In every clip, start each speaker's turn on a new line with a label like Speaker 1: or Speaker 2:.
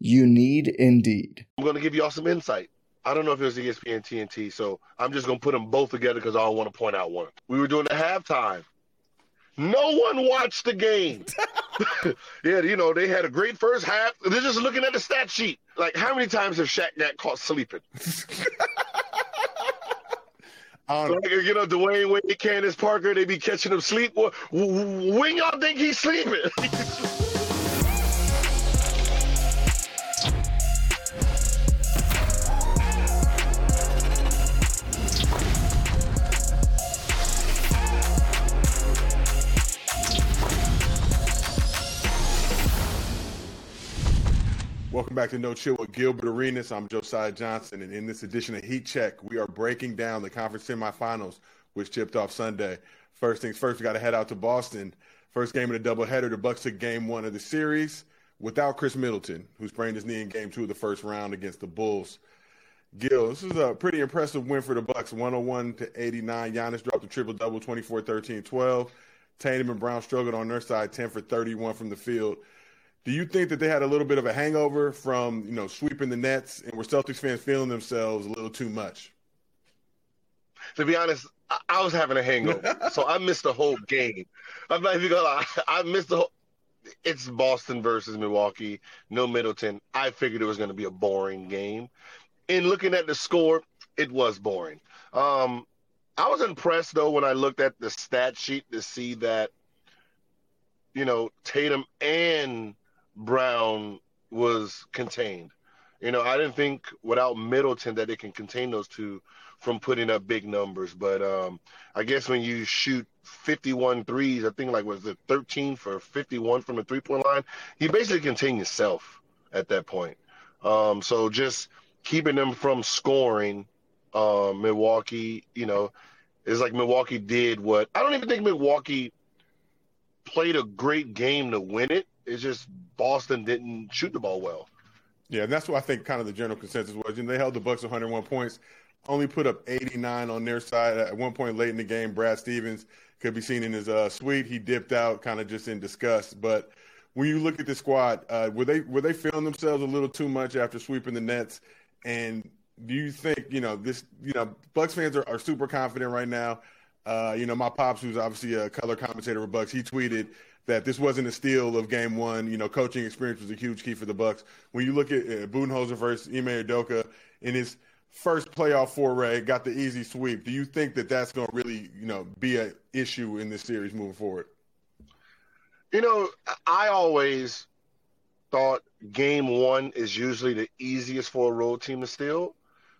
Speaker 1: You need Indeed.
Speaker 2: I'm going to give you all some insight. I don't know if it was ESPN TNT, so I'm just going to put them both together because I don't want to point out one. We were doing the halftime. No one watched the game. yeah, you know, they had a great first half. They're just looking at the stat sheet. Like, how many times have Shaq got caught sleeping? Um, like, you know, Dwyane Wade, Candace Parker, they be catching him sleep. When y'all think he's sleeping?
Speaker 3: Welcome back to No Chill with Gilbert Arenas. I'm Josiah Johnson, and in this edition of Heat Check, we are breaking down the conference semifinals, which tipped off Sunday. First things first, we got to head out to Boston. First game of the doubleheader, the Bucks took game one of the series without Khris Middleton, who sprained his knee in game two of the first round against the Bulls. Gil, this is a pretty impressive win for the Bucks, 101 to 89. Giannis dropped a triple double, 24, 13, 12. Tatum and Brown struggled on their side, 10 for 31 from the field. Do you think that they had a little bit of a hangover from you know sweeping the Nets, and were Celtics fans feeling themselves a little too much?
Speaker 2: To be honest, I was having a hangover, so I missed the whole game. I'm not even gonna lie, I missed the whole. It's Boston versus Milwaukee. No Middleton. I figured it was going to be a boring game. In looking at the score, it was boring. Um, I was impressed though when I looked at the stat sheet to see that, you know, Tatum and Brown was contained. You know, I didn't think without Middleton that they can contain those two from putting up big numbers. But um, I guess when you shoot 51 threes, I think like was it 13 for 51 from the three point line, you basically contain yourself at that point. Um, so just keeping them from scoring, uh, Milwaukee, you know, is like Milwaukee did what I don't even think Milwaukee played a great game to win it. It's just Boston didn't shoot the ball well.
Speaker 3: Yeah, and that's what I think kind of the general consensus was. Know, they held the Bucks 101 points, only put up 89 on their side. At one point late in the game, Brad Stevens could be seen in his uh, suite. He dipped out, kind of just in disgust. But when you look at the squad, uh, were they were they feeling themselves a little too much after sweeping the Nets? And do you think you know this? You know, Bucks fans are, are super confident right now. Uh, you know, my pops, who's obviously a color commentator for Bucks, he tweeted that this wasn't a steal of game one. You know, coaching experience was a huge key for the Bucks. When you look at uh, Budenholzer versus Ime Udoka in his first playoff foray, got the easy sweep. Do you think that that's going to really, you know, be an issue in this series moving forward?
Speaker 2: You know, I always thought game one is usually the easiest for a road team to steal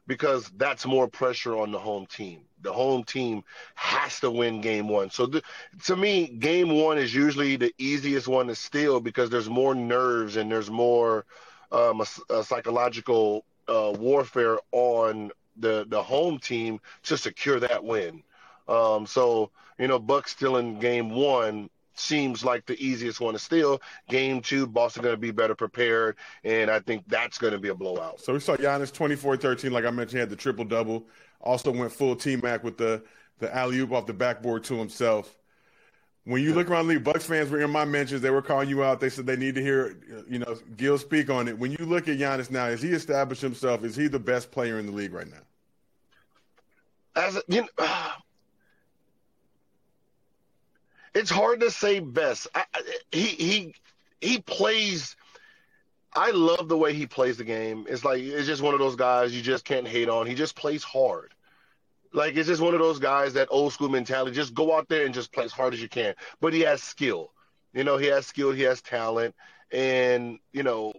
Speaker 2: because that's more pressure on the home team the home team has to win game one. So th- to me, game one is usually the easiest one to steal because there's more nerves and there's more um, a, a psychological uh, warfare on the the home team to secure that win. Um, so you know, Bucks still in game one seems like the easiest one to steal. Game two, Boston going to be better prepared, and I think that's going to be a blowout.
Speaker 3: So we saw Giannis 24-13, like I mentioned, he had the triple double. Also went full T Mac with the the alley oop off the backboard to himself. When you look around the league, Bucks fans were in my mentions. They were calling you out. They said they need to hear, you know, Gil speak on it. When you look at Giannis now, has he established himself? Is he the best player in the league right now?
Speaker 2: As you know, it's hard to say best. I, he he he plays I love the way he plays the game. It's like it's just one of those guys you just can't hate on. He just plays hard. Like it's just one of those guys that old school mentality. Just go out there and just play as hard as you can. But he has skill. You know, he has skill. He has talent, and you know,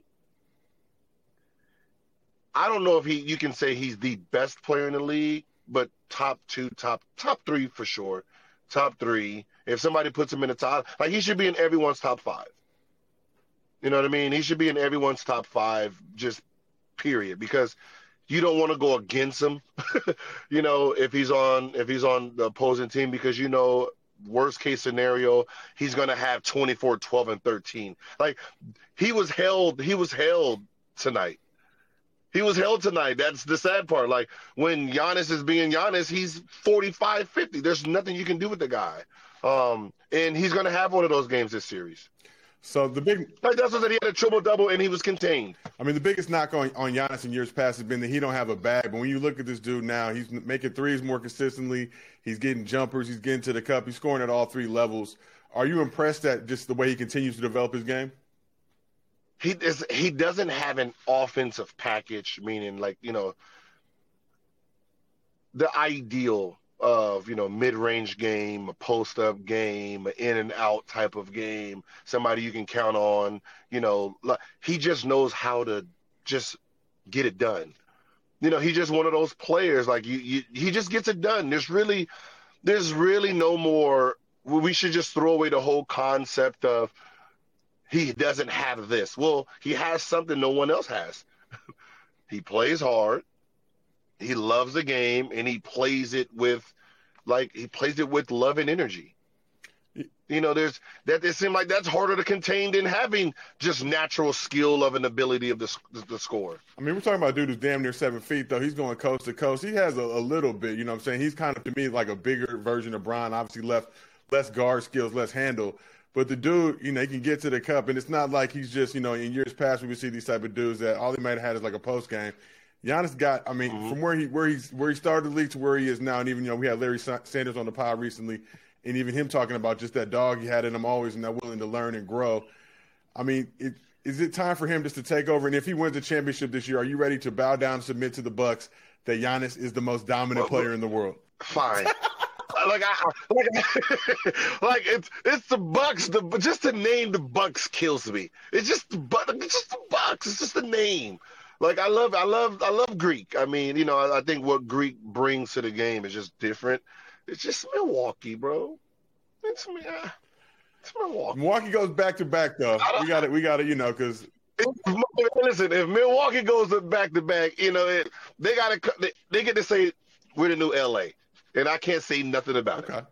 Speaker 2: I don't know if he. You can say he's the best player in the league, but top two, top top three for sure. Top three. If somebody puts him in the top, like he should be in everyone's top five. You know what I mean? He should be in everyone's top five, just period, because you don't want to go against him. you know, if he's on if he's on the opposing team, because you know, worst case scenario, he's gonna have 24, 12, and 13. Like he was held, he was held tonight. He was held tonight. That's the sad part. Like when Giannis is being Giannis, he's 45, 50. There's nothing you can do with the guy. Um, and he's gonna have one of those games this series.
Speaker 3: So the big
Speaker 2: like that's what he had a triple double and he was contained.
Speaker 3: I mean, the biggest knock on on Giannis in years past has been that he don't have a bag. But when you look at this dude now, he's making threes more consistently. He's getting jumpers. He's getting to the cup. He's scoring at all three levels. Are you impressed at just the way he continues to develop his game?
Speaker 2: He is. He doesn't have an offensive package, meaning like you know the ideal of you know mid-range game, a post-up game, an in and out type of game, somebody you can count on. You know, he just knows how to just get it done. You know, he's just one of those players. Like you, you, he just gets it done. There's really, there's really no more. We should just throw away the whole concept of he doesn't have this. Well, he has something no one else has. he plays hard he loves the game and he plays it with like he plays it with love and energy. You know, there's that. It seems like that's harder to contain than having just natural skill of an ability of the the score.
Speaker 3: I mean, we're talking about dude who's damn near seven feet, though. He's going coast to coast. He has a, a little bit. You know, what I'm saying he's kind of to me like a bigger version of Bron. Obviously, left less guard skills, less handle. But the dude, you know, he can get to the cup, and it's not like he's just, you know, in years past we would see these type of dudes that all he might have had is like a post game. Giannis got, I mean, mm-hmm. from where he where he's where he started the league to where he is now, and even you know we had Larry Sanders on the pod recently, and even him talking about just that dog he had in him always, and that willing to learn and grow. I mean, it, is it time for him just to take over? And if he wins the championship this year, are you ready to bow down and submit to the Bucks that Giannis is the most dominant well, player in the world?
Speaker 2: Fine. like I like, like it's it's the Bucks. The just the name the Bucks kills me. It's just the it's just the Bucks. It's just the name like I love, I love, I love Greek. I mean, you know, I, I, think what Greek brings to the game is just different. It's just Milwaukee, bro. It's me. Uh, it's Milwaukee.
Speaker 3: Milwaukee goes back to back though. We got it. We got it. You know, because
Speaker 2: listen, if Milwaukee goes back to back, you know, it, they got to they, they, get to say we're the new LA, and I can't say nothing about okay. it.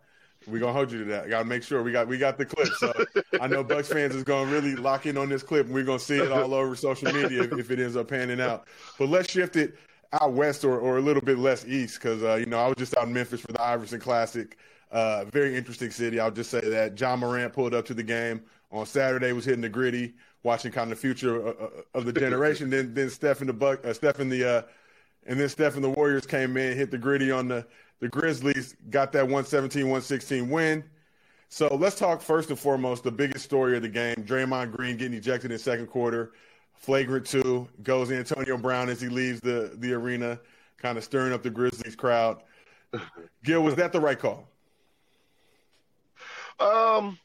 Speaker 3: We're gonna hold you to that. I gotta make sure we got we got the clip. So I know Bucks fans is gonna really lock in on this clip and we're gonna see it all over social media if, if it ends up panning out. But let's shift it out west or, or a little bit less east because uh, you know I was just out in Memphis for the Iverson Classic. Uh, very interesting city. I'll just say that Ja Morant pulled up to the game on Saturday. Was hitting the gritty, watching kind of the future of, uh, uh, of the generation. then then Stephen the Buck, uh, Stephen the, uh, and then Stephen the Warriors came in, hit the gritty on the the Grizzlies got that 117 116 win. So let's talk first and foremost the biggest story of the game Draymond Green getting ejected in the second quarter. Flagrant two goes Antonio Brown as he leaves the, the arena, kind of stirring up the Grizzlies crowd. Gil, was that the right call?
Speaker 2: Um,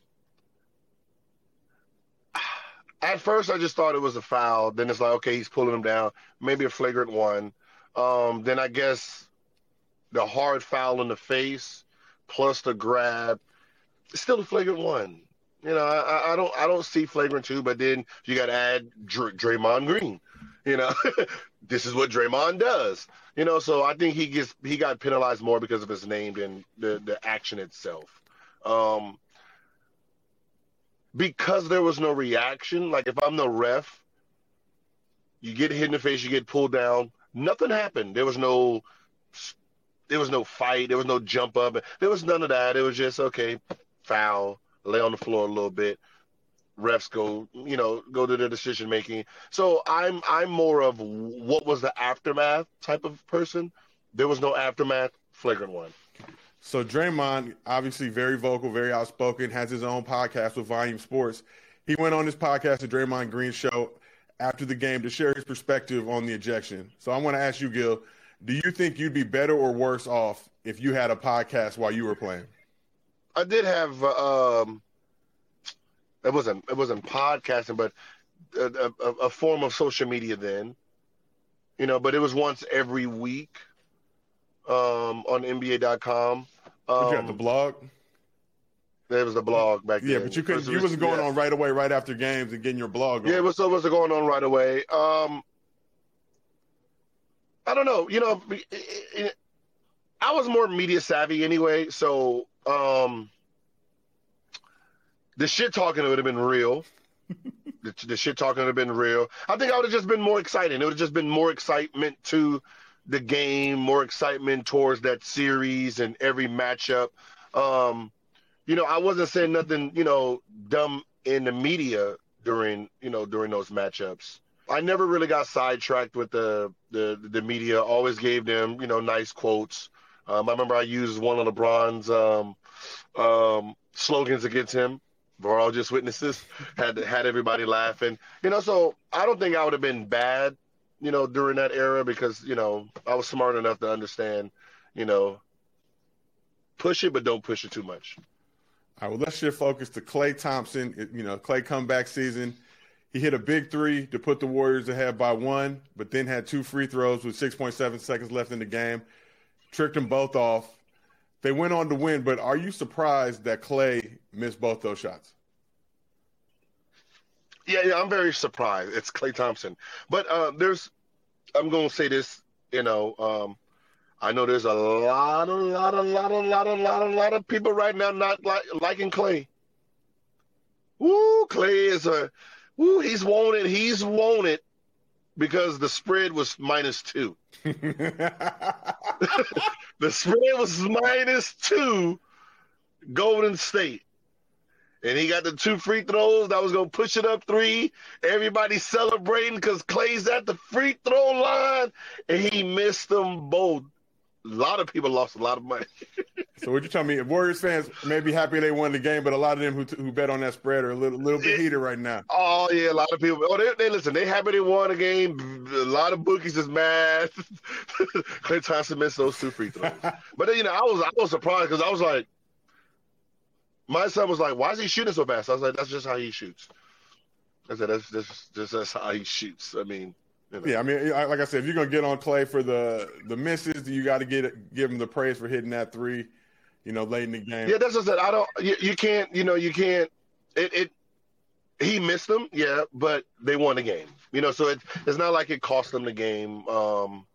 Speaker 2: at first I just thought it was a foul. Then it's like, okay, he's pulling him down. Maybe a flagrant one. Um, then I guess the hard foul in the face plus the grab, it's still a flagrant one. You know, I, I don't I don't see flagrant two, but then you got to add Dr- Draymond Green. You know, this is what Draymond does. You know, so I think he gets he got penalized more because of his name than the the action itself. Um, because there was no reaction. Like if I'm the ref, you get hit in the face, you get pulled down. Nothing happened. There was no there was no fight. There was no jump up. There was none of that. It was just okay, foul, lay on the floor a little bit. Refs go, you know, go to the decision making. So I'm I'm more of what was the aftermath type of person. There was no aftermath. Flagrant one.
Speaker 3: So Draymond, obviously very vocal, very outspoken, has his own podcast with Volume Sports. He went on this podcast, the Draymond Green Show, after the game to share his perspective on the ejection. So I want to ask you, Gil, do you think you'd be better or worse off if you had a podcast while you were playing?
Speaker 2: I did have uh, um, it wasn't it wasn't podcasting, but a, a, a, form of social media then. You know, but it was once every week um, on NBA.com.
Speaker 3: Um, you got the blog.
Speaker 2: There was a blog back
Speaker 3: yeah,
Speaker 2: then.
Speaker 3: Yeah, but you couldn't. You wasn't going yeah. on right away, right after games, and getting your blog. On.
Speaker 2: Yeah, it was. So wasn't going on right away. Um, I don't know. You know, it, it, I was more media savvy anyway, so um, the shit talking would have been real. the, the shit talking would have been real. I think I would have just been more exciting. It would have just been more excitement to the game, more excitement towards that series and every matchup. Um, you know, I wasn't saying nothing, you know, dumb in the media during, you know, during those matchups. I never really got sidetracked with the the the media. Always gave them, you know, nice quotes. Um, I remember I used one of LeBron's um, um, slogans against him. We're all just witnesses. Had had everybody laughing. You know, so I don't think I would have been bad, you know, during that era because you know I was smart enough to understand, you know, push it but don't push it too much.
Speaker 3: All right, well, let's shift focus to Klay Thompson. You know, Klay comeback season. He hit a big three to put the Warriors ahead by one, but then had two free throws with 6.7 seconds left in the game. Tricked them both off. They went on to win, but are you surprised that Klay missed both those shots?
Speaker 2: Yeah, yeah, I'm very surprised. It's Klay Thompson. But uh, there's, I'm going to say this, you know, um, I know there's a lot, a lot, a lot, a lot, a lot, a lot of people right now not liking Klay. Woo, Klay is a Ooh, he's it. He's it because the spread was minus two. the spread was minus two, Golden State. And he got the two free throws that was going to push it up three. Everybody celebrating because Klay's at the free throw line, and he missed them both a lot of people lost a lot of money.
Speaker 3: so what you telling me? Warriors fans may be happy they won the game, but a lot of them who, who bet on that spread are a little little bit heated right now.
Speaker 2: Oh yeah, a lot of people. Oh, they, they listen. They happy they won the game. A lot of bookies is mad. Klay Thompson missed those two free throws. but then, you know, I was I was surprised because I was like, my son was like, "Why is he shooting so fast?" I was like, "That's just how he shoots." I said, "That's just that's, that's how he shoots." I mean.
Speaker 3: You know. Yeah, I mean, like I said, if you're gonna get on Klay for the the misses, you got to get give him the praise for hitting that three, you know, late in the game.
Speaker 2: Yeah, that's what I said. I don't. You, you can't. You know, you can't. It, it. He missed them, yeah, but they won the game. You know, so it, it's not like it cost them the game. Um,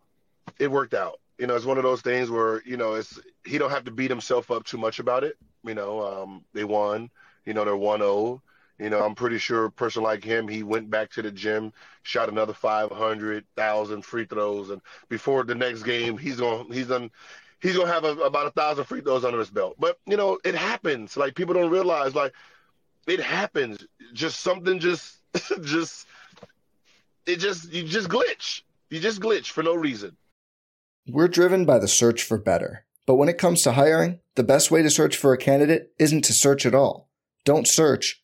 Speaker 2: it worked out. You know, it's one of those things where you know it's he don't have to beat himself up too much about it. You know, um, they won. You know, they're 1-0. You know, I'm pretty sure a person like him, he went back to the gym, shot another 500,000 free throws, and before the next game, he's going he's done he's gonna have a, about a thousand free throws under his belt. But you know, it happens. Like people don't realize, like it happens. Just something, just just it just you just glitch. You just glitch for no reason.
Speaker 1: We're driven by the search for better, but when it comes to hiring, the best way to search for a candidate isn't to search at all. Don't search,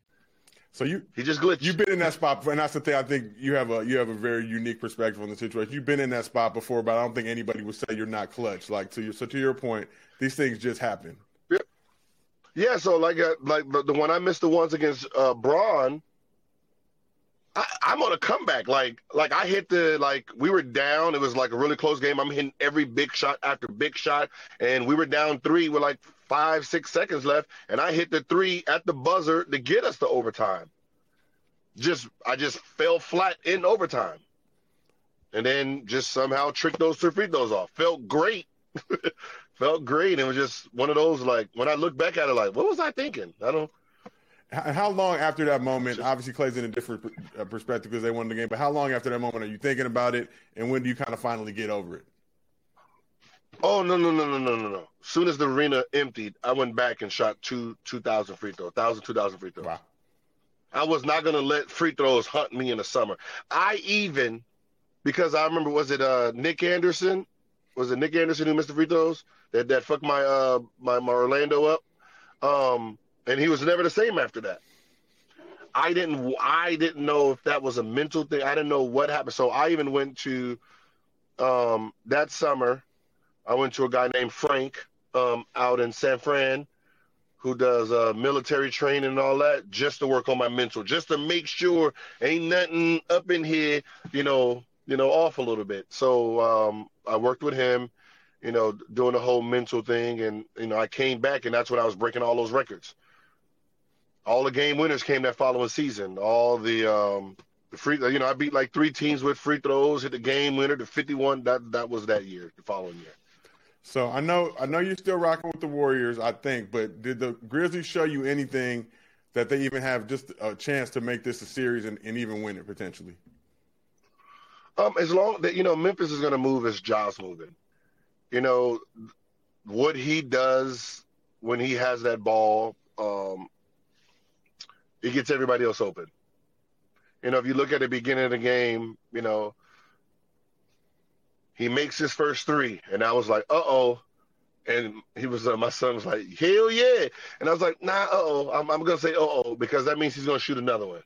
Speaker 3: So you
Speaker 2: he just glitched.
Speaker 3: You've been in that spot, and that's the thing. I think you have a you have a very unique perspective on the situation. You've been in that spot before, but I don't think anybody would say you're not clutch. Like to your so to your point, these things just happen.
Speaker 2: Yeah, yeah. So like uh, like the, the one I missed the ones against uh, Bron. I, I'm on a comeback. Like like I hit the like we were down. It was like a really close game. I'm hitting every big shot after big shot, and we were down three with like five, six seconds left, and I hit the three at the buzzer to get us to overtime. Just I just fell flat in overtime. And then just somehow tricked those two free throws off. Felt great. Felt great. It was just one of those like when I look back at it, like, what was I thinking? I don't
Speaker 3: how long after that moment? Obviously, Klay's in a different uh, perspective because they won the game. But how long after that moment are you thinking about it, and when do you kind of finally get over it?
Speaker 2: Oh no no no no no no no! As soon as the arena emptied, I went back and shot two two thousand free throws, thousand two thousand free throws. Wow. I was not gonna let free throws hunt me in the summer. I even because I remember was it uh Nick Anderson? Was it Nick Anderson who missed the free throws that that fucked my uh my, my Orlando up? Um and he was never the same after that. I didn't I didn't know if that was a mental thing. I didn't know what happened. So I even went to um, that summer. I went to a guy named Frank um, out in San Fran who does uh, military training and all that just to work on my mental, just to make sure ain't nothing up in here, you know, you know, off a little bit. So um, I worked with him, you know, doing the whole mental thing, and you know, I came back, and that's when I was breaking all those records all the game winners came that following season. All the um, the free, you know, I beat like three teams with free throws, hit the game winner, the fifty-one. That that was that year, the following year.
Speaker 3: So I know I know you're still rocking with the Warriors, I think, but did the Grizzlies show you anything that they even have just a chance to make this a series and, and even win it potentially?
Speaker 2: Um, as long that you know Memphis is going to move as Ja's moving. You know what he does when he has that ball. Um, it gets everybody else open. You know, if you look at the beginning of the game, you know, he makes his first three, and I was like, uh oh. And he was, uh, my son was like, hell yeah. And I was like, nah, uh oh. I'm, I'm to say, uh oh, because that means he's to shoot another one.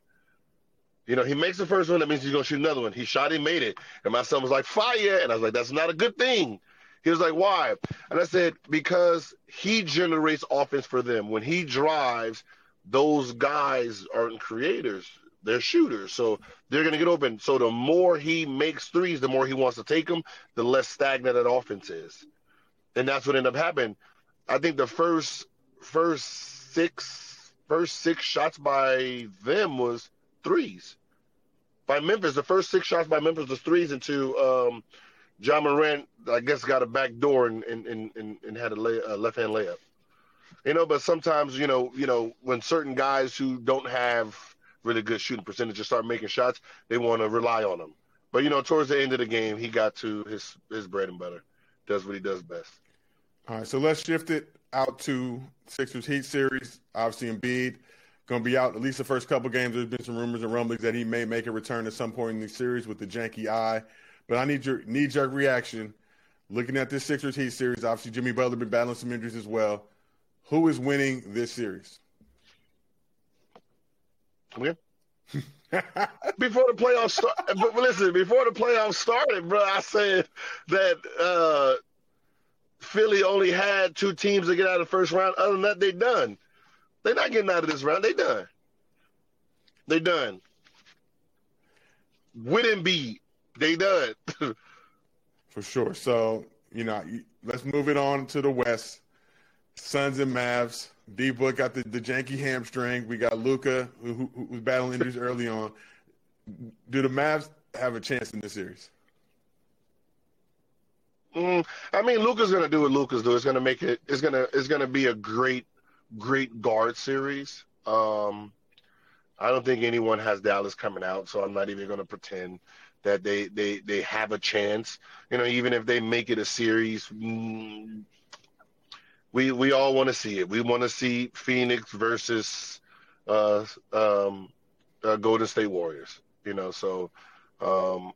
Speaker 2: You know, he makes the first one, that means he's to shoot another one. He shot, he made it. And my son was like, fire. And I was like, that's not a good thing. He was like, why? And I said, because he generates offense for them. When he drives, those guys aren't creators. They're shooters. So they're going to get open. So the more he makes threes, the more he wants to take them, the less stagnant that offense is. And that's what ended up happening. I think the first first six first six shots by them was threes. By Memphis, the first six shots by Memphis was threes into um, Ja Morant, I guess, got a back door and and, and, and had a, lay, a left hand layup. You know, but sometimes, you know, you know, when certain guys who don't have really good shooting percentages start making shots, they want to rely on him. But you know, towards the end of the game, he got to his his bread and butter. Does what he does best.
Speaker 3: All right, so let's shift it out to Sixers Heat series. Obviously, Embiid going to be out at least the first couple games. There's been some rumors and rumblings that he may make a return at some point in the series with the janky eye. But I need your knee jerk reaction. Looking at this Sixers Heat series, obviously Jimmy Butler been battling some injuries as well. Who is winning this series?
Speaker 2: Yeah. before the playoffs started, but listen, before the playoffs started, bro, I said that uh, Philly only had two teams to get out of the first round. Other than that, they done. They're not getting out of this round. They done. They done. With Embiid, they done.
Speaker 3: For sure. So you know, let's move it on to the West. Suns and Mavs. D Book got the, the janky hamstring. We got Luka, who, who, was battling injuries early on. Do the Mavs have a chance in this series?
Speaker 2: Mm, I mean, Luka's gonna do what Luka's do. It's gonna make it. It's gonna. It's gonna be a great, great guard series. Um, I don't think anyone has Dallas coming out, so I'm not even gonna pretend that they they they have a chance. You know, even if they make it a series, mm, we we all want to see it. We want to see Phoenix versus uh, um, uh, Golden State Warriors. You know, so um,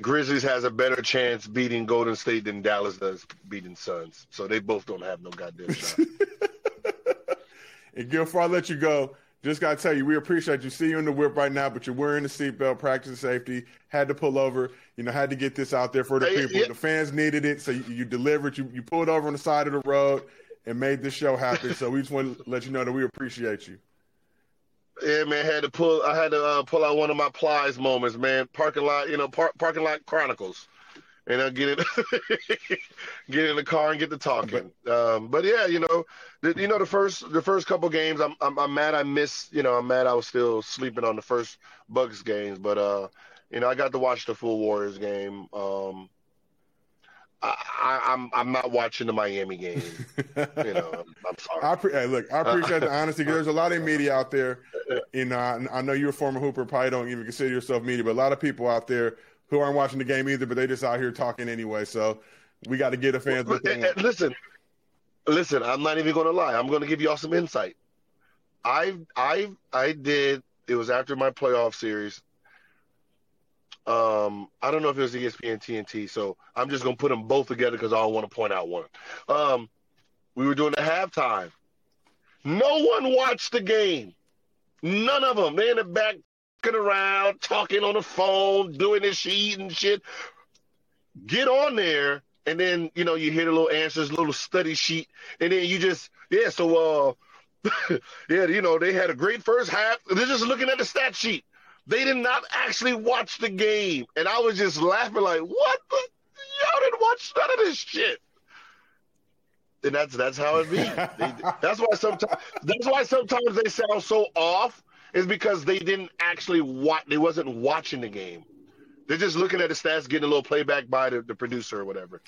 Speaker 2: Grizzlies has a better chance beating Golden State than Dallas does beating Suns. So they both don't have no goddamn shot.
Speaker 3: and Gil, before I let you go, just gotta tell you, we appreciate you. See you in the whip right now, but you're wearing the seatbelt, practicing safety. Had to pull over, you know, had to get this out there for the people. Yeah. The fans needed it, so you, you, delivered. You you pulled over on the side of the road and made this show happen. so we just want to let you know that we appreciate you.
Speaker 2: Yeah, man, had to pull. I had to uh, pull out one of my plies moments, man. Parking lot, you know, par- parking lot chronicles. And I get in, get in the car and get to talking. Um, but yeah, you know, the, you know the first the first couple games, I'm, I'm I'm mad I missed. You know, I'm mad I was still sleeping on the first Bucks games. But uh, you know, I got to watch the full Warriors game. Um, I, am I'm, I'm not watching the Miami game. you know, I'm, I'm sorry. I
Speaker 3: pre- hey, look, I appreciate the honesty. There's a lot of media out there. You know, I, I know you're a former Hooper, probably don't even consider yourself media, but a lot of people out there who aren't watching the game either, but they just out here talking anyway. So we got to get the fans. Well,
Speaker 2: listen, listen. I'm not even going to lie. I'm going to give y'all some insight. I I I did. It was after my playoff series. Um, I don't know if it was ESPN TNT, so I'm just gonna put them both together because I don't want to point out one. Um, we were doing the halftime. No one watched the game. None of them. They in the back around, talking on the phone, doing this sheet and shit. Get on there, and then you know you hear the little answers, little study sheet, and then you just yeah. So uh, yeah, you know they had a great first half. They're just looking at the stat sheet. They did not actually watch the game, and I was just laughing like, "What? The? Y'all didn't watch none of this shit." And that's that's how it be. they, that's why sometimes that's why sometimes they sound so off is because they didn't actually watch. They wasn't watching the game. They're just looking at the stats, getting a little playback by the, the producer or whatever.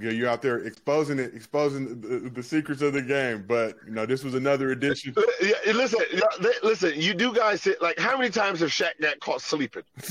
Speaker 3: Yeah, you're out there exposing it, exposing the, the, secrets of the game. But you know, this was another edition.
Speaker 2: Listen, listen. You do guys sit like how many times have Shaq got caught sleeping?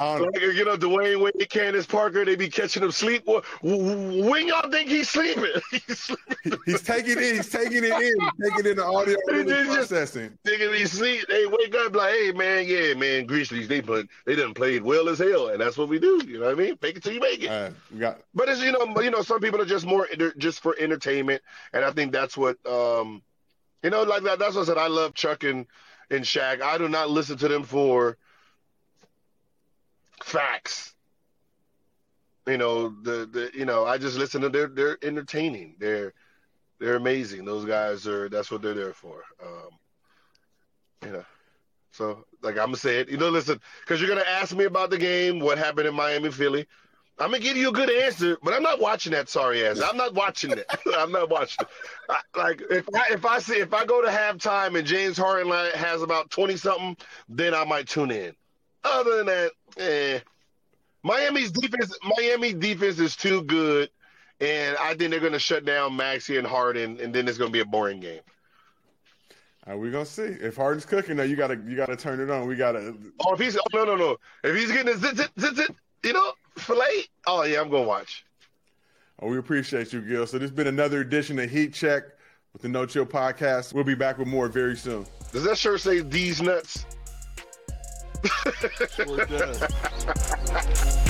Speaker 2: Like, you know, Dwyane Wade, Candace Parker, they be catching him sleep. When y'all think he's sleeping?
Speaker 3: he's, sleeping. he's taking it. He's taking it in. He's taking it in the audio processing.
Speaker 2: Thinking he sleep. They wake up like, hey man, yeah man, Grizzlies they played. They done played well as hell, and that's what we do. You know what I mean? Fake it till you make it. Uh, got... But it's you know, you know, some people are just more just for entertainment, and I think that's what um, you know, like that. That's what I said. I love Chuck and and Shaq. I do not listen to them for facts. You know, the the you know, I just listen to they're they're entertaining. They're they're amazing. Those guys are that's what they're there for. Um, you know. So like I'm gonna say it. You know, listen, because you're gonna ask me about the game, what happened in Miami, Philly. I'm gonna give you a good answer, but I'm not watching that sorry ass. I'm not watching it. I'm not watching it. I, like if I if I see if I go to halftime and James Harden has about twenty something, then I might tune in. Other than that, eh. Miami's defense, Miami defense is too good, and I think they're going to shut down Maxey and Harden, and then it's going to be a boring game.
Speaker 3: Uh, we're gonna see if Harden's cooking. Now you gotta you gotta turn it on. We gotta.
Speaker 2: Oh, if he's oh, no no no. If he's getting his zit zit zit, zit you know, fillet. Oh yeah, I'm gonna watch.
Speaker 3: Oh, we appreciate you, Gil. So this has been another edition of Heat Check with the No Chill Podcast. We'll be back with more very soon.
Speaker 2: Does that shirt say these nuts? Sure does.